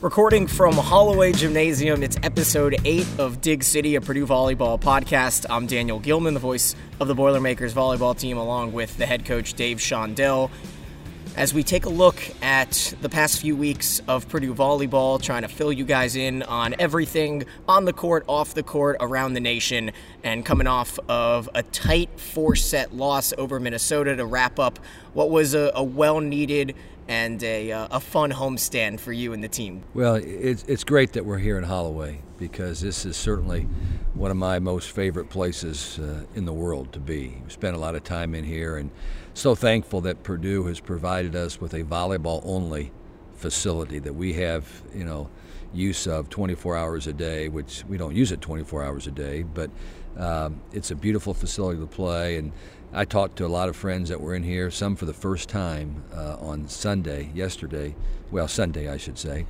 Recording from Holloway Gymnasium, it's episode 8 of Dig City, a Purdue volleyball podcast. I'm Daniel Gilman, the voice of the Boilermakers volleyball team, along with the head coach Dave Shondell. As we take a look at the past few weeks of Purdue volleyball, trying to fill you guys in on everything on the court, off the court, around the nation, and coming off of a tight four set loss over Minnesota to wrap up what was a, a well needed and a, uh, a fun homestand for you and the team. Well, it's, it's great that we're here in Holloway because this is certainly one of my most favorite places uh, in the world to be. We spent a lot of time in here and so thankful that Purdue has provided us with a volleyball only facility that we have, you know, use of 24 hours a day, which we don't use it 24 hours a day, but um, it's a beautiful facility to play. And I talked to a lot of friends that were in here, some for the first time uh, on Sunday, yesterday, well, Sunday, I should say,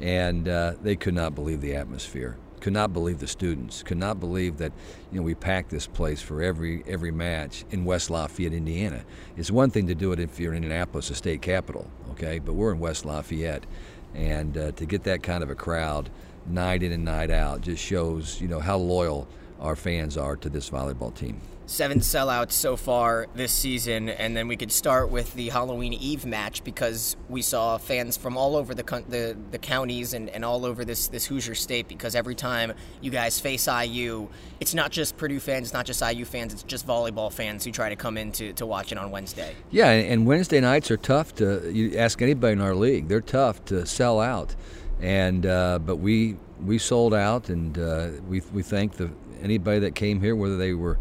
and uh, they could not believe the atmosphere. Could not believe the students. Could not believe that you know we packed this place for every every match in West Lafayette, Indiana. It's one thing to do it if you're in Indianapolis, the state capital, okay, but we're in West Lafayette, and uh, to get that kind of a crowd night in and night out just shows you know how loyal our fans are to this volleyball team seven sellouts so far this season, and then we could start with the Halloween Eve match because we saw fans from all over the the, the counties and, and all over this this Hoosier state. Because every time you guys face IU, it's not just Purdue fans, it's not just IU fans, it's just volleyball fans who try to come in to, to watch it on Wednesday. Yeah, and Wednesday nights are tough to. You ask anybody in our league, they're tough to sell out, and uh, but we we sold out, and uh, we we thank the anybody that came here, whether they were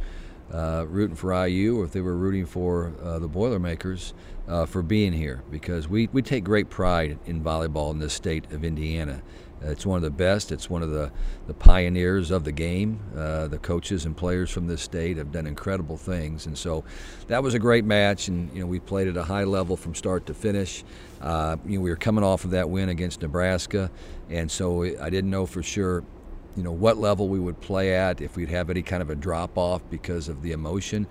uh, rooting for IU or if they were rooting for uh, the Boilermakers uh, for being here because we, we take great pride in volleyball in this state of Indiana. It's one of the best. It's one of the, the pioneers of the game. Uh, the coaches and players from this state have done incredible things, and so that was a great match. And you know we played at a high level from start to finish. Uh, you know we were coming off of that win against Nebraska, and so I didn't know for sure you know what level we would play at if we'd have any kind of a drop off because of the emotion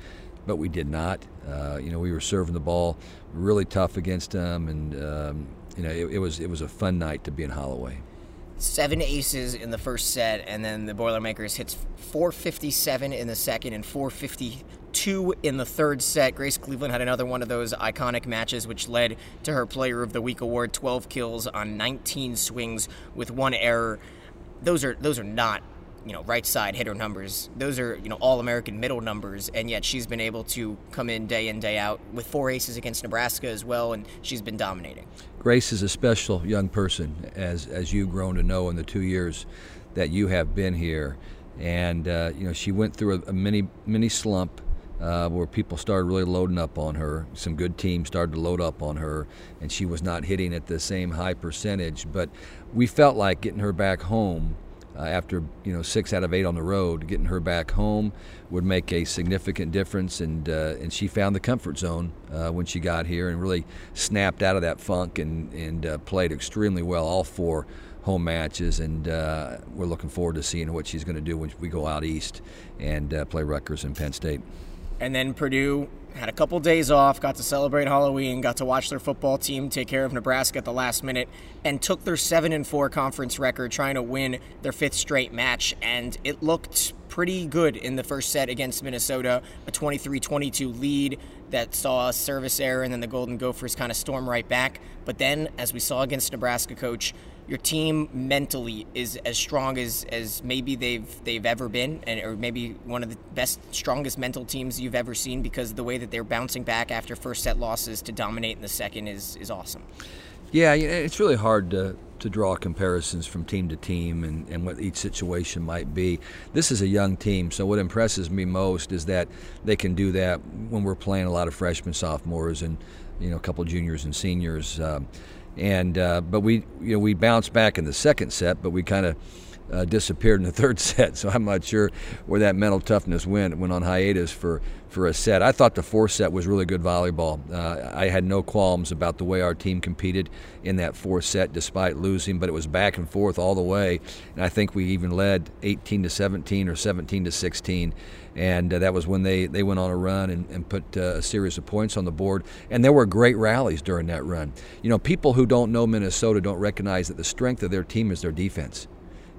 but we did not. Uh, you know we were serving the ball really tough against them and um, you know it, it, was it was a fun night to be in Holloway. Seven aces in the first set and then the Boilermakers hits 457 in the second and 452 in the third set. Grace Cleveland had another one of those iconic matches which led to her player of the week award. 12 kills on 19 swings with one error those are those are not you know right side hitter numbers. Those are you know all American middle numbers, and yet she's been able to come in day in day out with four aces against Nebraska as well, and she's been dominating. Grace is a special young person, as as you've grown to know in the two years that you have been here, and uh, you know she went through a, a mini mini slump uh, where people started really loading up on her. Some good teams started to load up on her, and she was not hitting at the same high percentage. But we felt like getting her back home uh, after you know six out of eight on the road, getting her back home would make a significant difference. And uh, and she found the comfort zone uh, when she got here and really snapped out of that funk and and uh, played extremely well all four home matches, and uh, we're looking forward to seeing what she's going to do when we go out east and uh, play Rutgers and Penn State. And then Purdue had a couple days off, got to celebrate Halloween, got to watch their football team take care of Nebraska at the last minute, and took their seven and four conference record, trying to win their fifth straight match. And it looked pretty good in the first set against Minnesota, a 23-22 lead that saw a service error, and then the Golden Gophers kind of storm right back. But then, as we saw against Nebraska, coach, your team mentally is as strong as, as maybe they've they've ever been, and or maybe one of the best, strongest mental teams you've ever seen because the way that they're bouncing back after first set losses to dominate in the second is is awesome. Yeah, it's really hard to to draw comparisons from team to team and, and what each situation might be. This is a young team, so what impresses me most is that they can do that when we're playing a lot of freshmen, sophomores, and you know a couple juniors and seniors. Um, and uh, but we you know we bounced back in the second set, but we kind of uh, disappeared in the third set. So I'm not sure where that mental toughness went. Went on hiatus for, for a set. I thought the fourth set was really good volleyball. Uh, I had no qualms about the way our team competed in that fourth set despite losing, but it was back and forth all the way. And I think we even led 18 to 17 or 17 to 16 and uh, that was when they, they went on a run and, and put uh, a series of points on the board. And there were great rallies during that run. You know, people who don't know Minnesota don't recognize that the strength of their team is their defense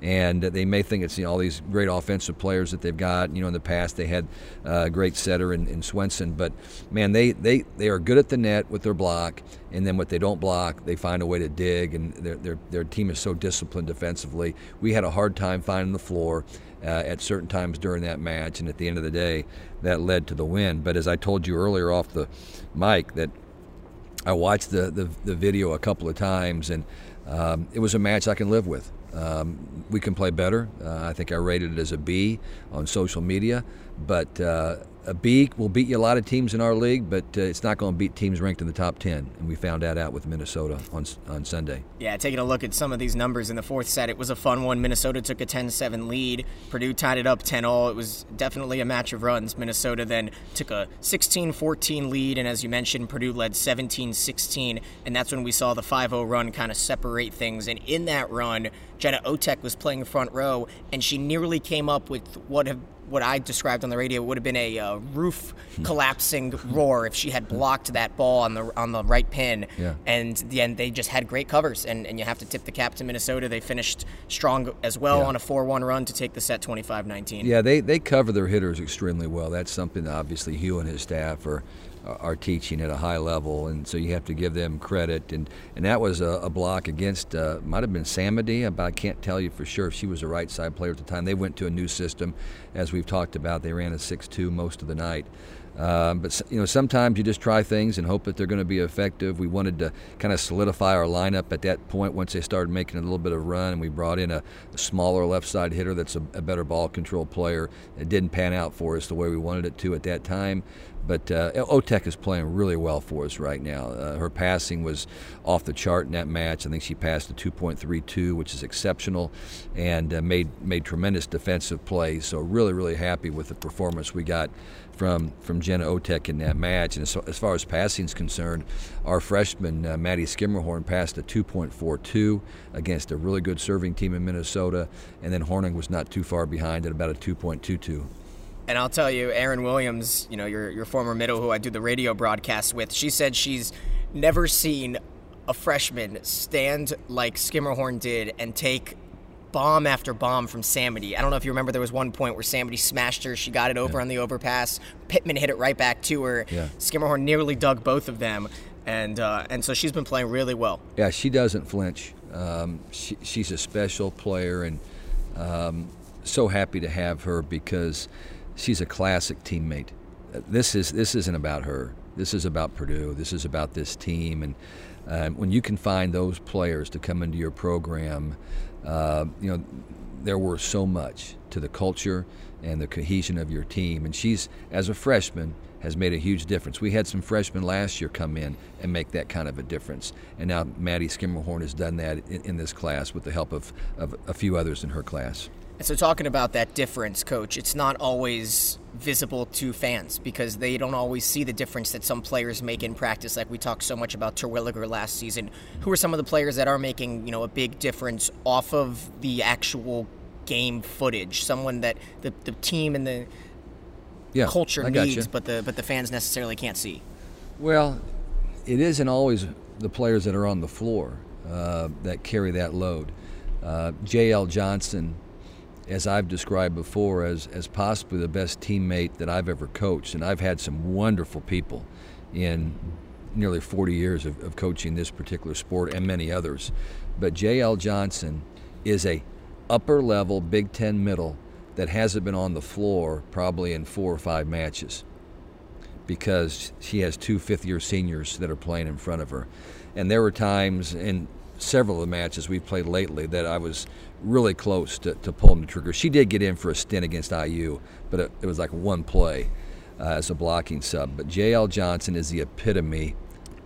and they may think it's you know, all these great offensive players that they've got. You know, in the past they had a great setter in, in Swenson, but man, they, they, they are good at the net with their block, and then what they don't block, they find a way to dig, and their, their, their team is so disciplined defensively. We had a hard time finding the floor. Uh, at certain times during that match, and at the end of the day, that led to the win. But as I told you earlier off the mic, that I watched the, the, the video a couple of times, and um, it was a match I can live with. Um, we can play better. Uh, I think I rated it as a B on social media, but uh, a B will beat you a lot of teams in our league, but uh, it's not going to beat teams ranked in the top 10. And we found that out with Minnesota on, on Sunday. Yeah, taking a look at some of these numbers in the fourth set, it was a fun one. Minnesota took a 10 7 lead. Purdue tied it up 10 all. It was definitely a match of runs. Minnesota then took a 16 14 lead. And as you mentioned, Purdue led 17 16. And that's when we saw the 5 0 run kind of separate things. And in that run, Jena Otec was playing front row, and she nearly came up with what have what I described on the radio would have been a uh, roof collapsing roar if she had blocked that ball on the on the right pin. Yeah. And then they just had great covers, and, and you have to tip the cap to Minnesota. They finished strong as well Yeah. on a 4-1 run to take the set 25-19. Yeah, they, they cover their hitters extremely well. That's something that obviously Hugh and his staff are are teaching at a high level, and so you have to give them credit. And, and that was a, a block against uh, might have been Samedy, but I can't tell you for sure if she was a right side player at the time. They went to a new system, as we've talked about. They ran a 6-2 most of the night. Um, but you know, sometimes you just try things and hope that they're going to be effective. We wanted to kind of solidify our lineup at that point once they started making a little bit of run, and we brought in a, a smaller left side hitter that's a, a better ball control player. It didn't pan out for us the way we wanted it to at that time. But uh, Otec is playing really well for us right now. Uh, her passing was off the chart in that match. I think she passed a 2.32, which is exceptional, and uh, made made tremendous defensive plays. So really, really happy with the performance we got from from Jena Otec in that match. And as, as far as passing is concerned, our freshman uh, Maddie Schermerhorn passed a 2.42 against a really good serving team in Minnesota, and then Horning was not too far behind at about a 2.22. And I'll tell you, Erin Williams, you know, your, your former middle who I do the radio broadcast with, she said she's never seen a freshman stand like Schermerhorn did and take bomb after bomb from Samedy. I don't know if you remember there was one point where Samedy smashed her. She got it over Yeah. on the overpass. Pittman hit it right back to her. Yeah. Schermerhorn nearly dug both of them. And, uh, and so she's been playing really well. Yeah, she doesn't flinch. Um, she, she's a special player, and um, so happy to have her because she's a classic teammate. Uh, This is this isn't about her. This is about Purdue. This is about this team, and uh, when you can find those players to come into your program, uh, you know they're worth so much to the culture and the cohesion of your team. And she's, as a freshman, has made a huge difference. We had some freshmen last year come in and make that kind of a difference. And now Maddie Schermerhorn has done that in, in this class with the help of, of a few others in her class. So, talking about that difference, coach, it's not always visible to fans because they don't always see the difference that some players make in practice. Like we talked so much about Terwilliger last season. Who are some of the players that are making you know a big difference off of the actual game footage? Someone that the, the team and the Yeah, culture needs, you. but the but the fans necessarily can't see. Well, it isn't always the players that are on the floor uh, that carry that load. Uh, J.L. Johnson, as I've described before, as, as possibly the best teammate that I've ever coached, and I've had some wonderful people in nearly 40 years of, of coaching this particular sport and many others. But J.L. Johnson is a upper level Big Ten middle that hasn't been on the floor probably in four or five matches because she has two fifth year seniors that are playing in front of her. And there were times in several of the matches we've played lately that I was really close to, to pulling the trigger. She did get in for a stint against IU, but it, it was like one play uh, as a blocking sub. But J.L. Johnson is the epitome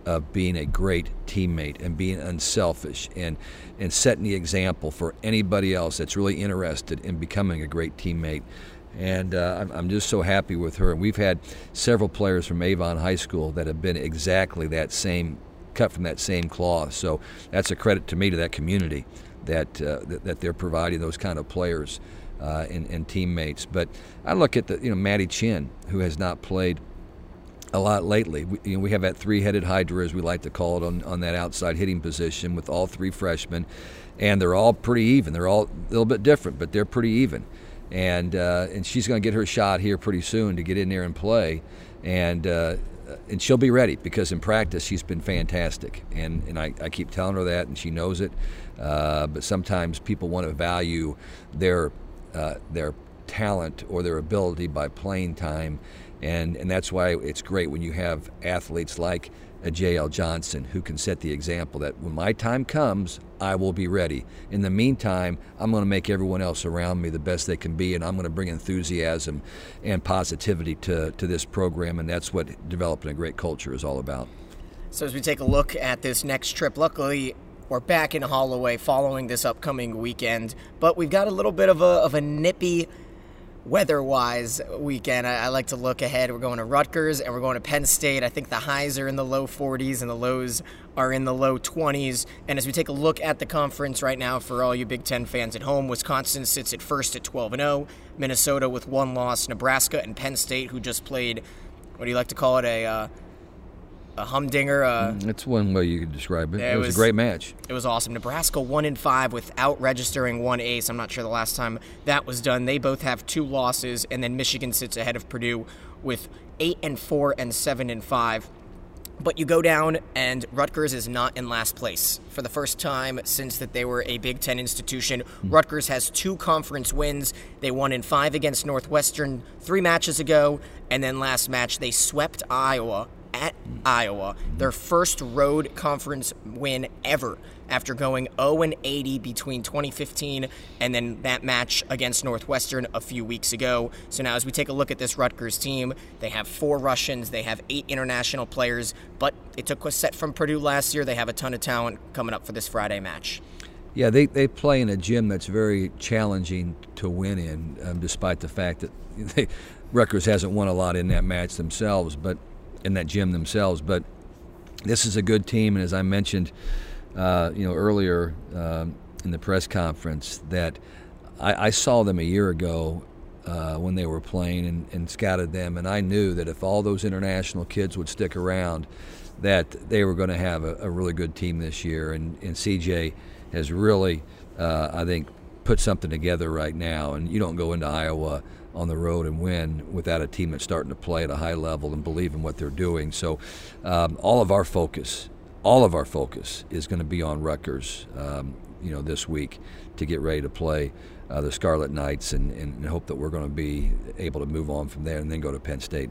of being a great teammate and being unselfish and and setting the example for anybody else that's really interested in becoming a great teammate. And uh, I'm, I'm just so happy with her. And we've had several players from Avon High School that have been exactly that same, cut from that same cloth. So that's a credit to me to that community that uh, that, they're providing those kind of players uh, and, and, teammates. But I look at the you know Maddie Chin, who has not played a lot lately. We, you know, we have that three-headed hydra, as we like to call it, on, on that outside hitting position with all three freshmen, and they're all pretty even. They're all a little bit different, but they're pretty even. And uh, and she's going to get her shot here pretty soon to get in there and play, and uh, and she'll be ready because in practice she's been fantastic, and and I, I keep telling her that, and she knows it. Uh, but sometimes people want to value their uh, their talent or their ability by playing time and, and that's why it's great when you have athletes like a J.L. Johnson who can set the example that when my time comes, I will be ready. In the meantime, I'm going to make everyone else around me the best they can be, and I'm going to bring enthusiasm and positivity to, to this program, and that's what developing a great culture is all about. So, as we take a look at this next trip, luckily we're back in Holloway following this upcoming weekend, but we've got a little bit of a, of a nippy weather-wise weekend. I, I, like to look ahead. We're going to Rutgers and we're going to Penn State. I think the highs are in the low 40s and the lows are in the low 20s. And as we take a look at the conference right now, for all you Big Ten fans at home, Wisconsin sits at first at 12 and 0. Minnesota with one loss. Nebraska and Penn State, who just played, what do you like to call it, a uh, a humdinger. Uh, mm, That's won way you could describe it. it, it was, was, a great match. It was awesome. Nebraska one in five without registering one ace. I'm not sure the last time that was done. They both have two losses, and then Michigan sits ahead of Purdue with eight and four and seven and five. But you go down, and Rutgers is not in last place. For the first time since that they were a Big Ten institution, mm. Rutgers has two conference wins. They won in five against Northwestern three matches ago, and then last match they swept Iowa at Iowa, their first road conference win ever after going 0 80 between 2015 and then that match against Northwestern a few weeks ago. So now, as we take a look at this Rutgers team, they have four Russians, they have eight international players, but it took a set from Purdue last year. They have a ton of talent coming up for this Friday match. Yeah, they, they play in a gym that's very challenging to win in, um, despite the fact that they, Rutgers hasn't won a lot in that match themselves. But in that gym themselves. But this is a good team, and as I mentioned, uh, you know, earlier uh, in the press conference, that I, I saw them a year ago uh, when they were playing and, and, scouted them, and I knew that if all those international kids would stick around, that they were going to have a, a, really good team this year. And, and CJ has really, uh, I think, put something together right now. And you don't go into Iowa on the road and win without a team that's starting to play at a high level and believe in what they're doing. So, um, all of our focus, all of our focus is going to be on Rutgers, um, you know, this week to get ready to play uh, the Scarlet Knights and, and hope that we're going to be able to move on from there and then go to Penn State.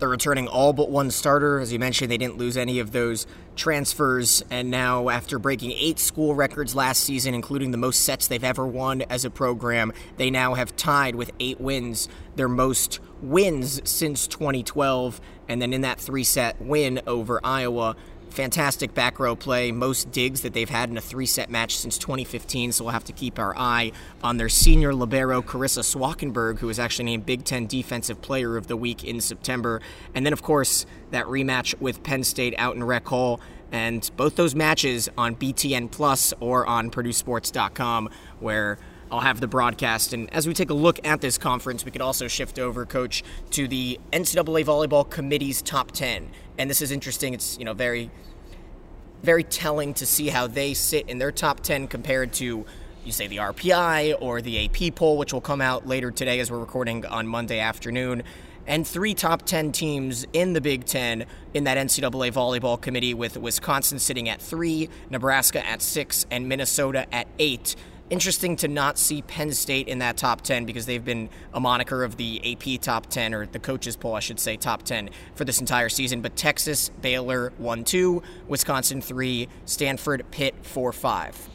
They're returning all but one starter. As you mentioned, they didn't lose any of those transfers. And now, after breaking eight school records last season, including the most sets they've ever won as a program, they now have tied with eight wins, their most wins since 2012. And then in that three set win over Iowa, fantastic back row play, most digs that they've had in a three set match since 2015. So we'll have to keep our eye on their senior libero, Carissa Swackenberg, who was actually named Big Ten Defensive Player of the Week in September. And then, of course, that rematch with Penn State out in Rec Hall. And both those matches on BTN Plus or on PurdueSports.com, where I'll have the broadcast. And as we take a look at this conference, we could also shift over, Coach, to the NCAA Volleyball Committee's top 10. And this is interesting. It's, you know, very, very telling to see how they sit in their top 10 compared to, you say, the RPI or the AP poll, which will come out later today as we're recording on Monday afternoon. And three top 10 teams in the Big Ten in that NCAA Volleyball Committee, with Wisconsin sitting at three, Nebraska at six, and Minnesota at eight interesting to not see Penn State in that top 10 because they've been a moniker of the AP top 10 or the coaches poll, I should say, top 10 for this entire season. But Texas, Baylor 1 2, Wisconsin 3, Stanford, Pitt 4 5.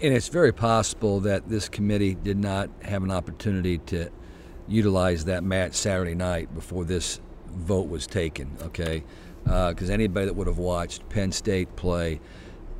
And it's very possible that this committee did not have an opportunity to utilize that match Saturday night before this vote was taken, okay? because uh, anybody that would have watched Penn State play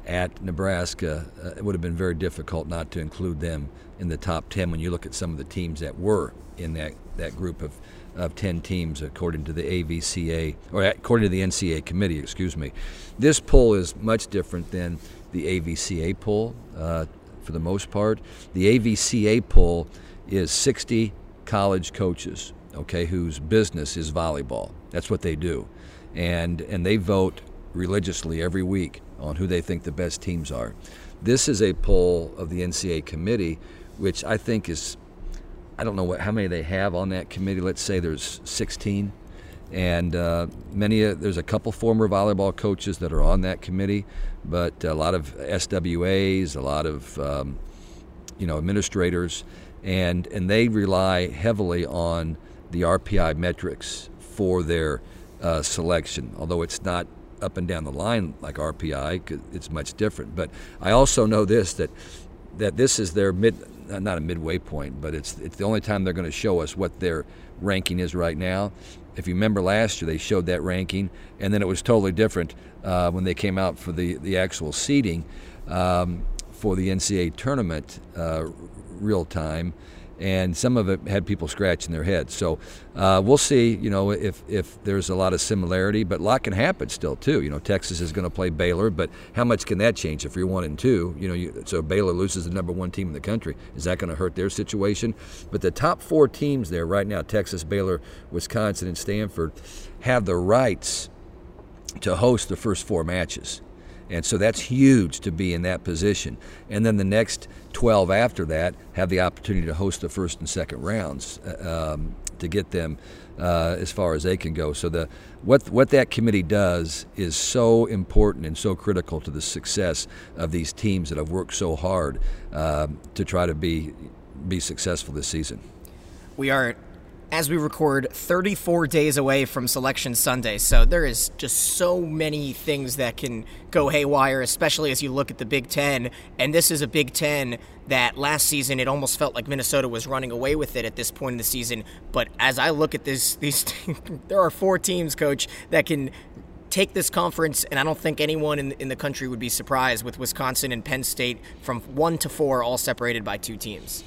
at Nebraska, uh, it would have been very difficult not to include them in the top 10 when you look at some of the teams that were in that, that group of, of 10 teams according to the AVCA, or according to the NCAA committee, excuse me. This poll is much different than the AVCA poll uh, for the most part. The AVCA poll is 60 college coaches, okay, whose business is volleyball. That's what they do. And, and they vote religiously every week on who they think the best teams are. This is a poll of the NCAA committee, which I think is, I don't know what, how many they have on that committee. Let's say there's 16. And uh, many, uh, there's a couple former volleyball coaches that are on that committee, but a lot of SWAs, a lot of, um, you know, administrators, and, and they rely heavily on the RPI metrics for their uh, selection, although it's not up and down the line like RPI. It's much different. But I also know this that that this is their mid, not a midway point, but it's it's the only time they're going to show us what their ranking is right now. If you remember last year, they showed that ranking, and then it was totally different uh, when they came out for the the actual seeding um, for the NCAA tournament uh, real time and some of it had people scratching their heads. So uh, we'll see, you know, if, if there's a lot of similarity, but a lot can happen still too. You know, Texas is going to play Baylor, but how much can that change if you're one and two? You know, you, so Baylor loses the number one team in the country. Is that going to hurt their situation? But the top four teams there right now, Texas, Baylor, Wisconsin, and Stanford, have the rights to host the first four matches. And so that's huge to be in that position. And then the next 12 after that have the opportunity to host the first and second rounds uh, um, to get them uh, as far as they can go. So the what what that committee does is so important and so critical to the success of these teams that have worked so hard uh, to try to be be successful this season. We are as we record 34 days away from selection sunday. So there is just so many things that can go haywire especially as you look at the big 10 and this is a big 10 that last season it almost felt like minnesota was running away with it at this point in the season. But as i look at this these there are four teams coach that can take this conference, and I don't think anyone in, in the country would be surprised with Wisconsin and Penn State from one to four, all separated by two teams.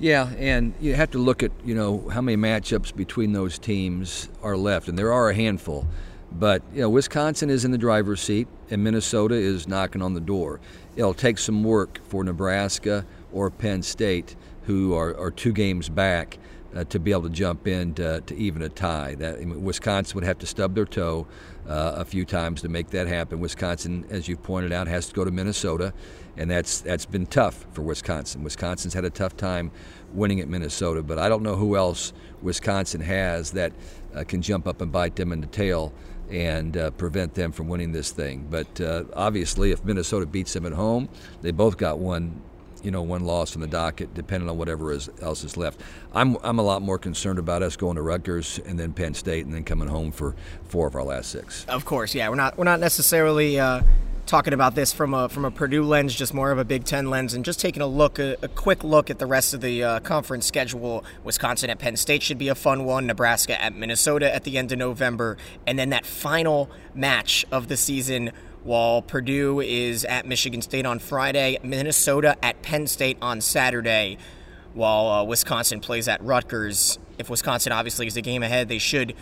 Yeah, and you have to look at you know how many matchups between those teams are left, and there are a handful. But you know, Wisconsin is in the driver's seat, and Minnesota is knocking on the door. It'll take some work for Nebraska or Penn State, who are, are two games back, uh, to be able to jump in to, to even a tie. That I mean, Wisconsin would have to stub their toe uh, a few times to make that happen. Wisconsin, as you've pointed out, has to go to Minnesota, and that's that's been tough for Wisconsin. Wisconsin's had a tough time winning at Minnesota, but I don't know who else Wisconsin has that uh, can jump up and bite them in the tail and uh, prevent them from winning this thing. But uh, obviously, if Minnesota beats them at home, they both got one, you know, one loss on the docket, depending on whatever is, else is left. I'm I'm a lot more concerned about us going to Rutgers and then Penn State and then coming home for four of our last six. Of course, yeah, we're not we're not necessarily uh, talking about this from a from a Purdue lens, just more of a Big Ten lens, and just taking a look, a, a quick look at the rest of the uh, conference schedule. Wisconsin at Penn State should be a fun one. Nebraska at Minnesota at the end of November, and then that final match of the season. While Purdue is at Michigan State on Friday, Minnesota at Penn State on Saturday, while uh, Wisconsin plays at Rutgers. If Wisconsin obviously is a game ahead, they should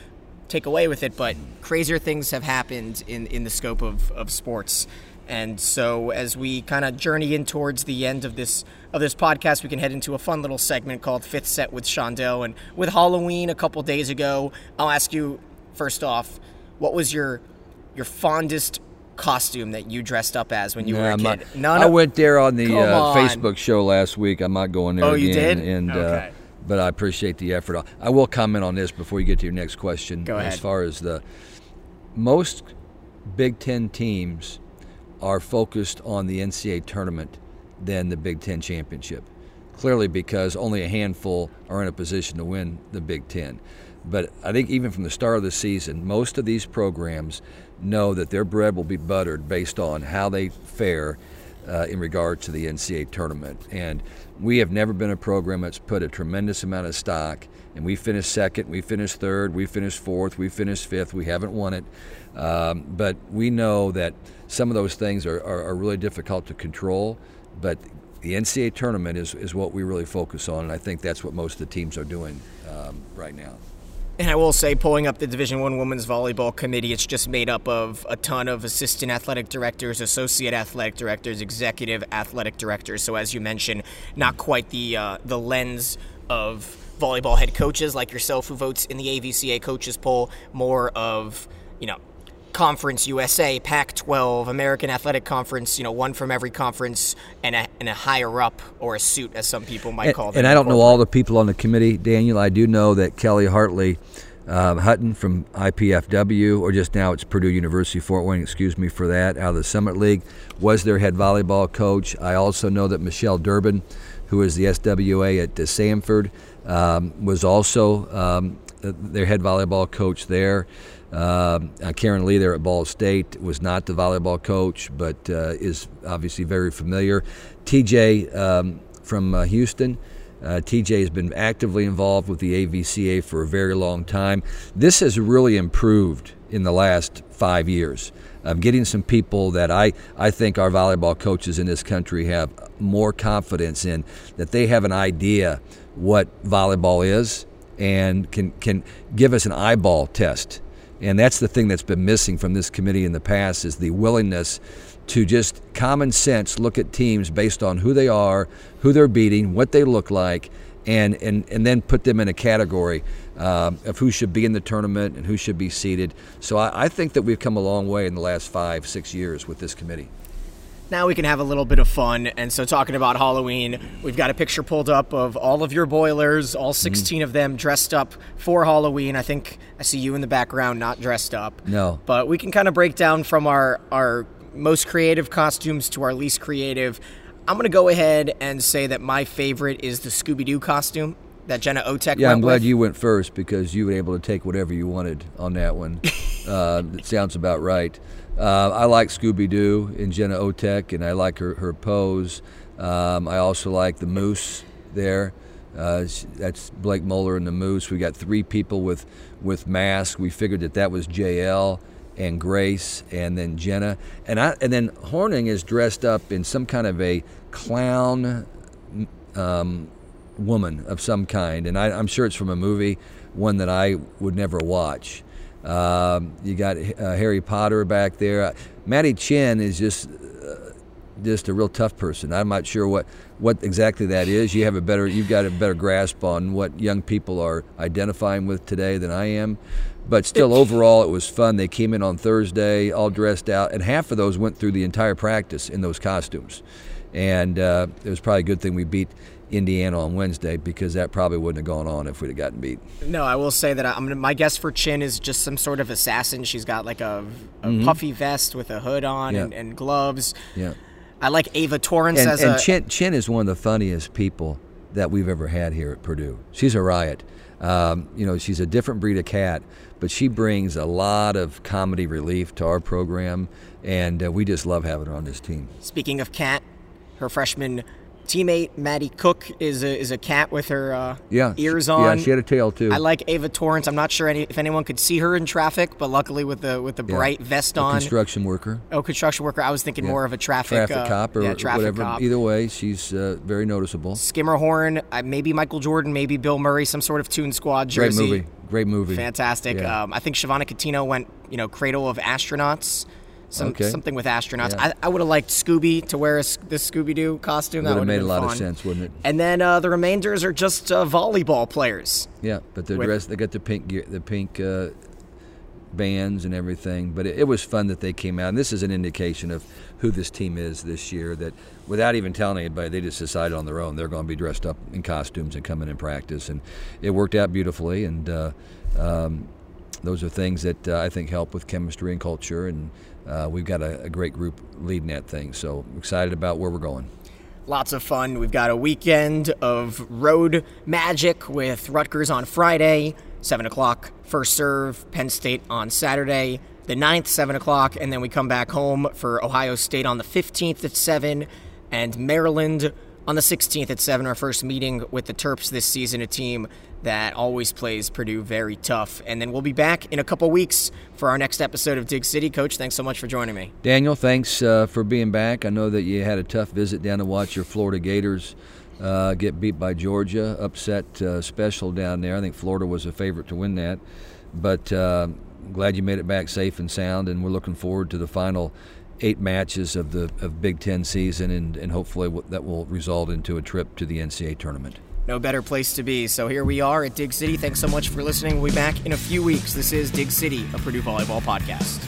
take away with it, but crazier things have happened in, in the scope of, of sports. And so as we kind of journey in towards the end of this of this podcast, we can head into a fun little segment called Fifth Set with Shondell. And with Halloween a couple days ago, I'll ask you first off, what was your your fondest costume that you dressed up as when you were a kid? Not, None I of, went there on the uh, Facebook show last week. I'm not going there oh, again. you did? And uh, okay. uh, but I appreciate the effort. I will comment on this before you get to your next question. Go ahead. As far as the most Big Ten teams are focused on the NCAA tournament than the Big Ten championship. Clearly, because only a handful are in a position to win the Big Ten. But I think even from the start of the season, most of these programs know that their bread will be buttered based on how they fare uh, in regard to the NCAA tournament. And we have never been a program that's put a tremendous amount of stock. And we finished second, we finished third, we finished fourth, we finished fifth. We haven't won it. Um, but we know that some of those things are, are, are really difficult to control. But the NCAA tournament is, is what we really focus on, and I think that's what most of the teams are doing um, right now. And I will say, pulling up the Division One women's volleyball committee, it's just made up of a ton of assistant athletic directors, associate athletic directors, executive athletic directors. So, as you mentioned, not quite the uh, the lens of volleyball head coaches like yourself, who votes in the AVCA coaches poll, more of you know Conference USA, Pac 12, American Athletic Conference, you know, one from every conference and a, and a higher up or a suit, as some people might and, call them. And I don't know all the people on the committee, Daniel. I do know that Kelly Hartley uh, Hutton from IPFW, or just now it's Purdue University Fort Wayne, excuse me for that, out of the Summit League, was their head volleyball coach. I also know that Michelle Durbin, who is the SWA at Samford, um, was also um, their head volleyball coach there. Uh, Karen Lee there at Ball State was not the volleyball coach, but uh, is obviously very familiar. TJ um, from uh, Houston. Uh, TJ has been actively involved with the AVCA for a very long time. This has really improved in the last five years. I'm getting some people that I, I think our volleyball coaches in this country have more confidence in, that they have an idea what volleyball is and can, can give us an eyeball test and that's the thing that's been missing from this committee in the past is the willingness to just common sense look at teams based on who they are, who they're beating, what they look like, and, and, and then put them in a category uh, of who should be in the tournament and who should be seated. So I, I think that we've come a long way in the last five, six years with this committee now we can have a little bit of fun. And so, talking about Halloween, we've got a picture pulled up of all of your boilers, all mm-hmm. 16 mm. of them dressed up for Halloween. I think I see you in the background, not dressed up. No. But we can kind of break down from our, our most creative costumes to our least creative. I'm going to go ahead and say that my favorite is the Scooby Doo costume that Jena Otec yeah, I'm glad with. you went first because you were able to take whatever you wanted on that one. uh, it sounds about right. Uh, I like Scooby Doo and Jena Otec, and I like her, her pose. Um, I also like the moose there. Uh, that's Blake Mohler and the moose. We got three people with, with masks. We figured that that was JL and Grace and then Jenna. And, I, and then Horning is dressed up in some kind of a clown um, woman of some kind. And I, I'm sure it's from a movie, one that I would never watch. Um, you got uh, Harry Potter back there. Uh, Maddie Chin is just uh, just a real tough person. I'm not sure what, what exactly that is. You have a better you've got a better grasp on what young people are identifying with today than I am. But still, overall, it was fun. They came in on Thursday, all dressed out, and half of those went through the entire practice in those costumes. And uh, it was probably a good thing we beat Indiana on Wednesday because that probably wouldn't have gone on if we'd have gotten beat. No, I will say that I'm gonna, my guess for Chin is just some sort of assassin. She's got like a, a mm-hmm. puffy vest with a hood on yeah. and, and, gloves. Yeah. I like Ava Torrance and, as and a. Chin, Chin is one of the funniest people that we've ever had here at Purdue. She's a riot. Um, you know, she's a different breed of cat, but she brings a lot of comedy relief to our program, and uh, we just love having her on this team. Speaking of cat, her freshman teammate Maddie Cook is a, is a cat with her uh, yeah, ears on. Yeah, she had a tail too. I like Ava Torrance. I'm not sure any, if anyone could see her in traffic, but luckily with the with the yeah. bright vest a on. Construction worker. Oh, construction worker. I was thinking yeah. more of a traffic traffic uh, cop or yeah, traffic whatever. Cop. Either way, she's uh, very noticeable. Schermerhorn, uh, maybe Michael Jordan, maybe Bill Murray, some sort of Toon Squad jersey. Great movie. Great movie. Fantastic. Um, I think Shavana Coutinho went, you know, Cradle of Astronauts. Some, okay. Something with astronauts. Yeah. I, I would have liked Scooby to wear a, this Scooby Doo costume. Would that would have made a lot fun. of sense, wouldn't it? And then uh, the remainders are just uh, volleyball players. Yeah, but they're with, dressed. They got the pink gear, the pink uh, bands and everything. But it, it, was fun that they came out. And this is an indication of who this team is this year. That without even telling anybody, they just decided on their own they're going to be dressed up in costumes and coming in practice, and it worked out beautifully. And uh, um, those are things that uh, I think help with chemistry and culture and uh, we've got a, a, great group leading that thing. So excited about where we're going. Lots of fun. We've got a weekend of road magic with Rutgers on Friday, 7 o'clock, first serve, Penn State on Saturday. the 9th, 7 o'clock, and then we come back home for Ohio State on the 15th at 7 and Maryland on the 16th at 7, our first meeting with the Terps this season, a team that always plays Purdue very tough. And then we'll be back in a couple weeks for our next episode of Dig City. Coach, thanks so much for joining me. Daniel, thanks uh, for being back. I know that you had a tough visit down to watch your Florida Gators uh, get beat by Georgia, upset uh, special down there. I think Florida was a favorite to win that. But uh, glad you made it back safe and sound, and we're looking forward to the final eight matches of the of Big Ten season, and, and hopefully that will result into a trip to the NCAA tournament. No better place to be. So here we are at Dig City. Thanks so much for listening. We'll be back in a few weeks. This is Dig City, a Purdue volleyball podcast.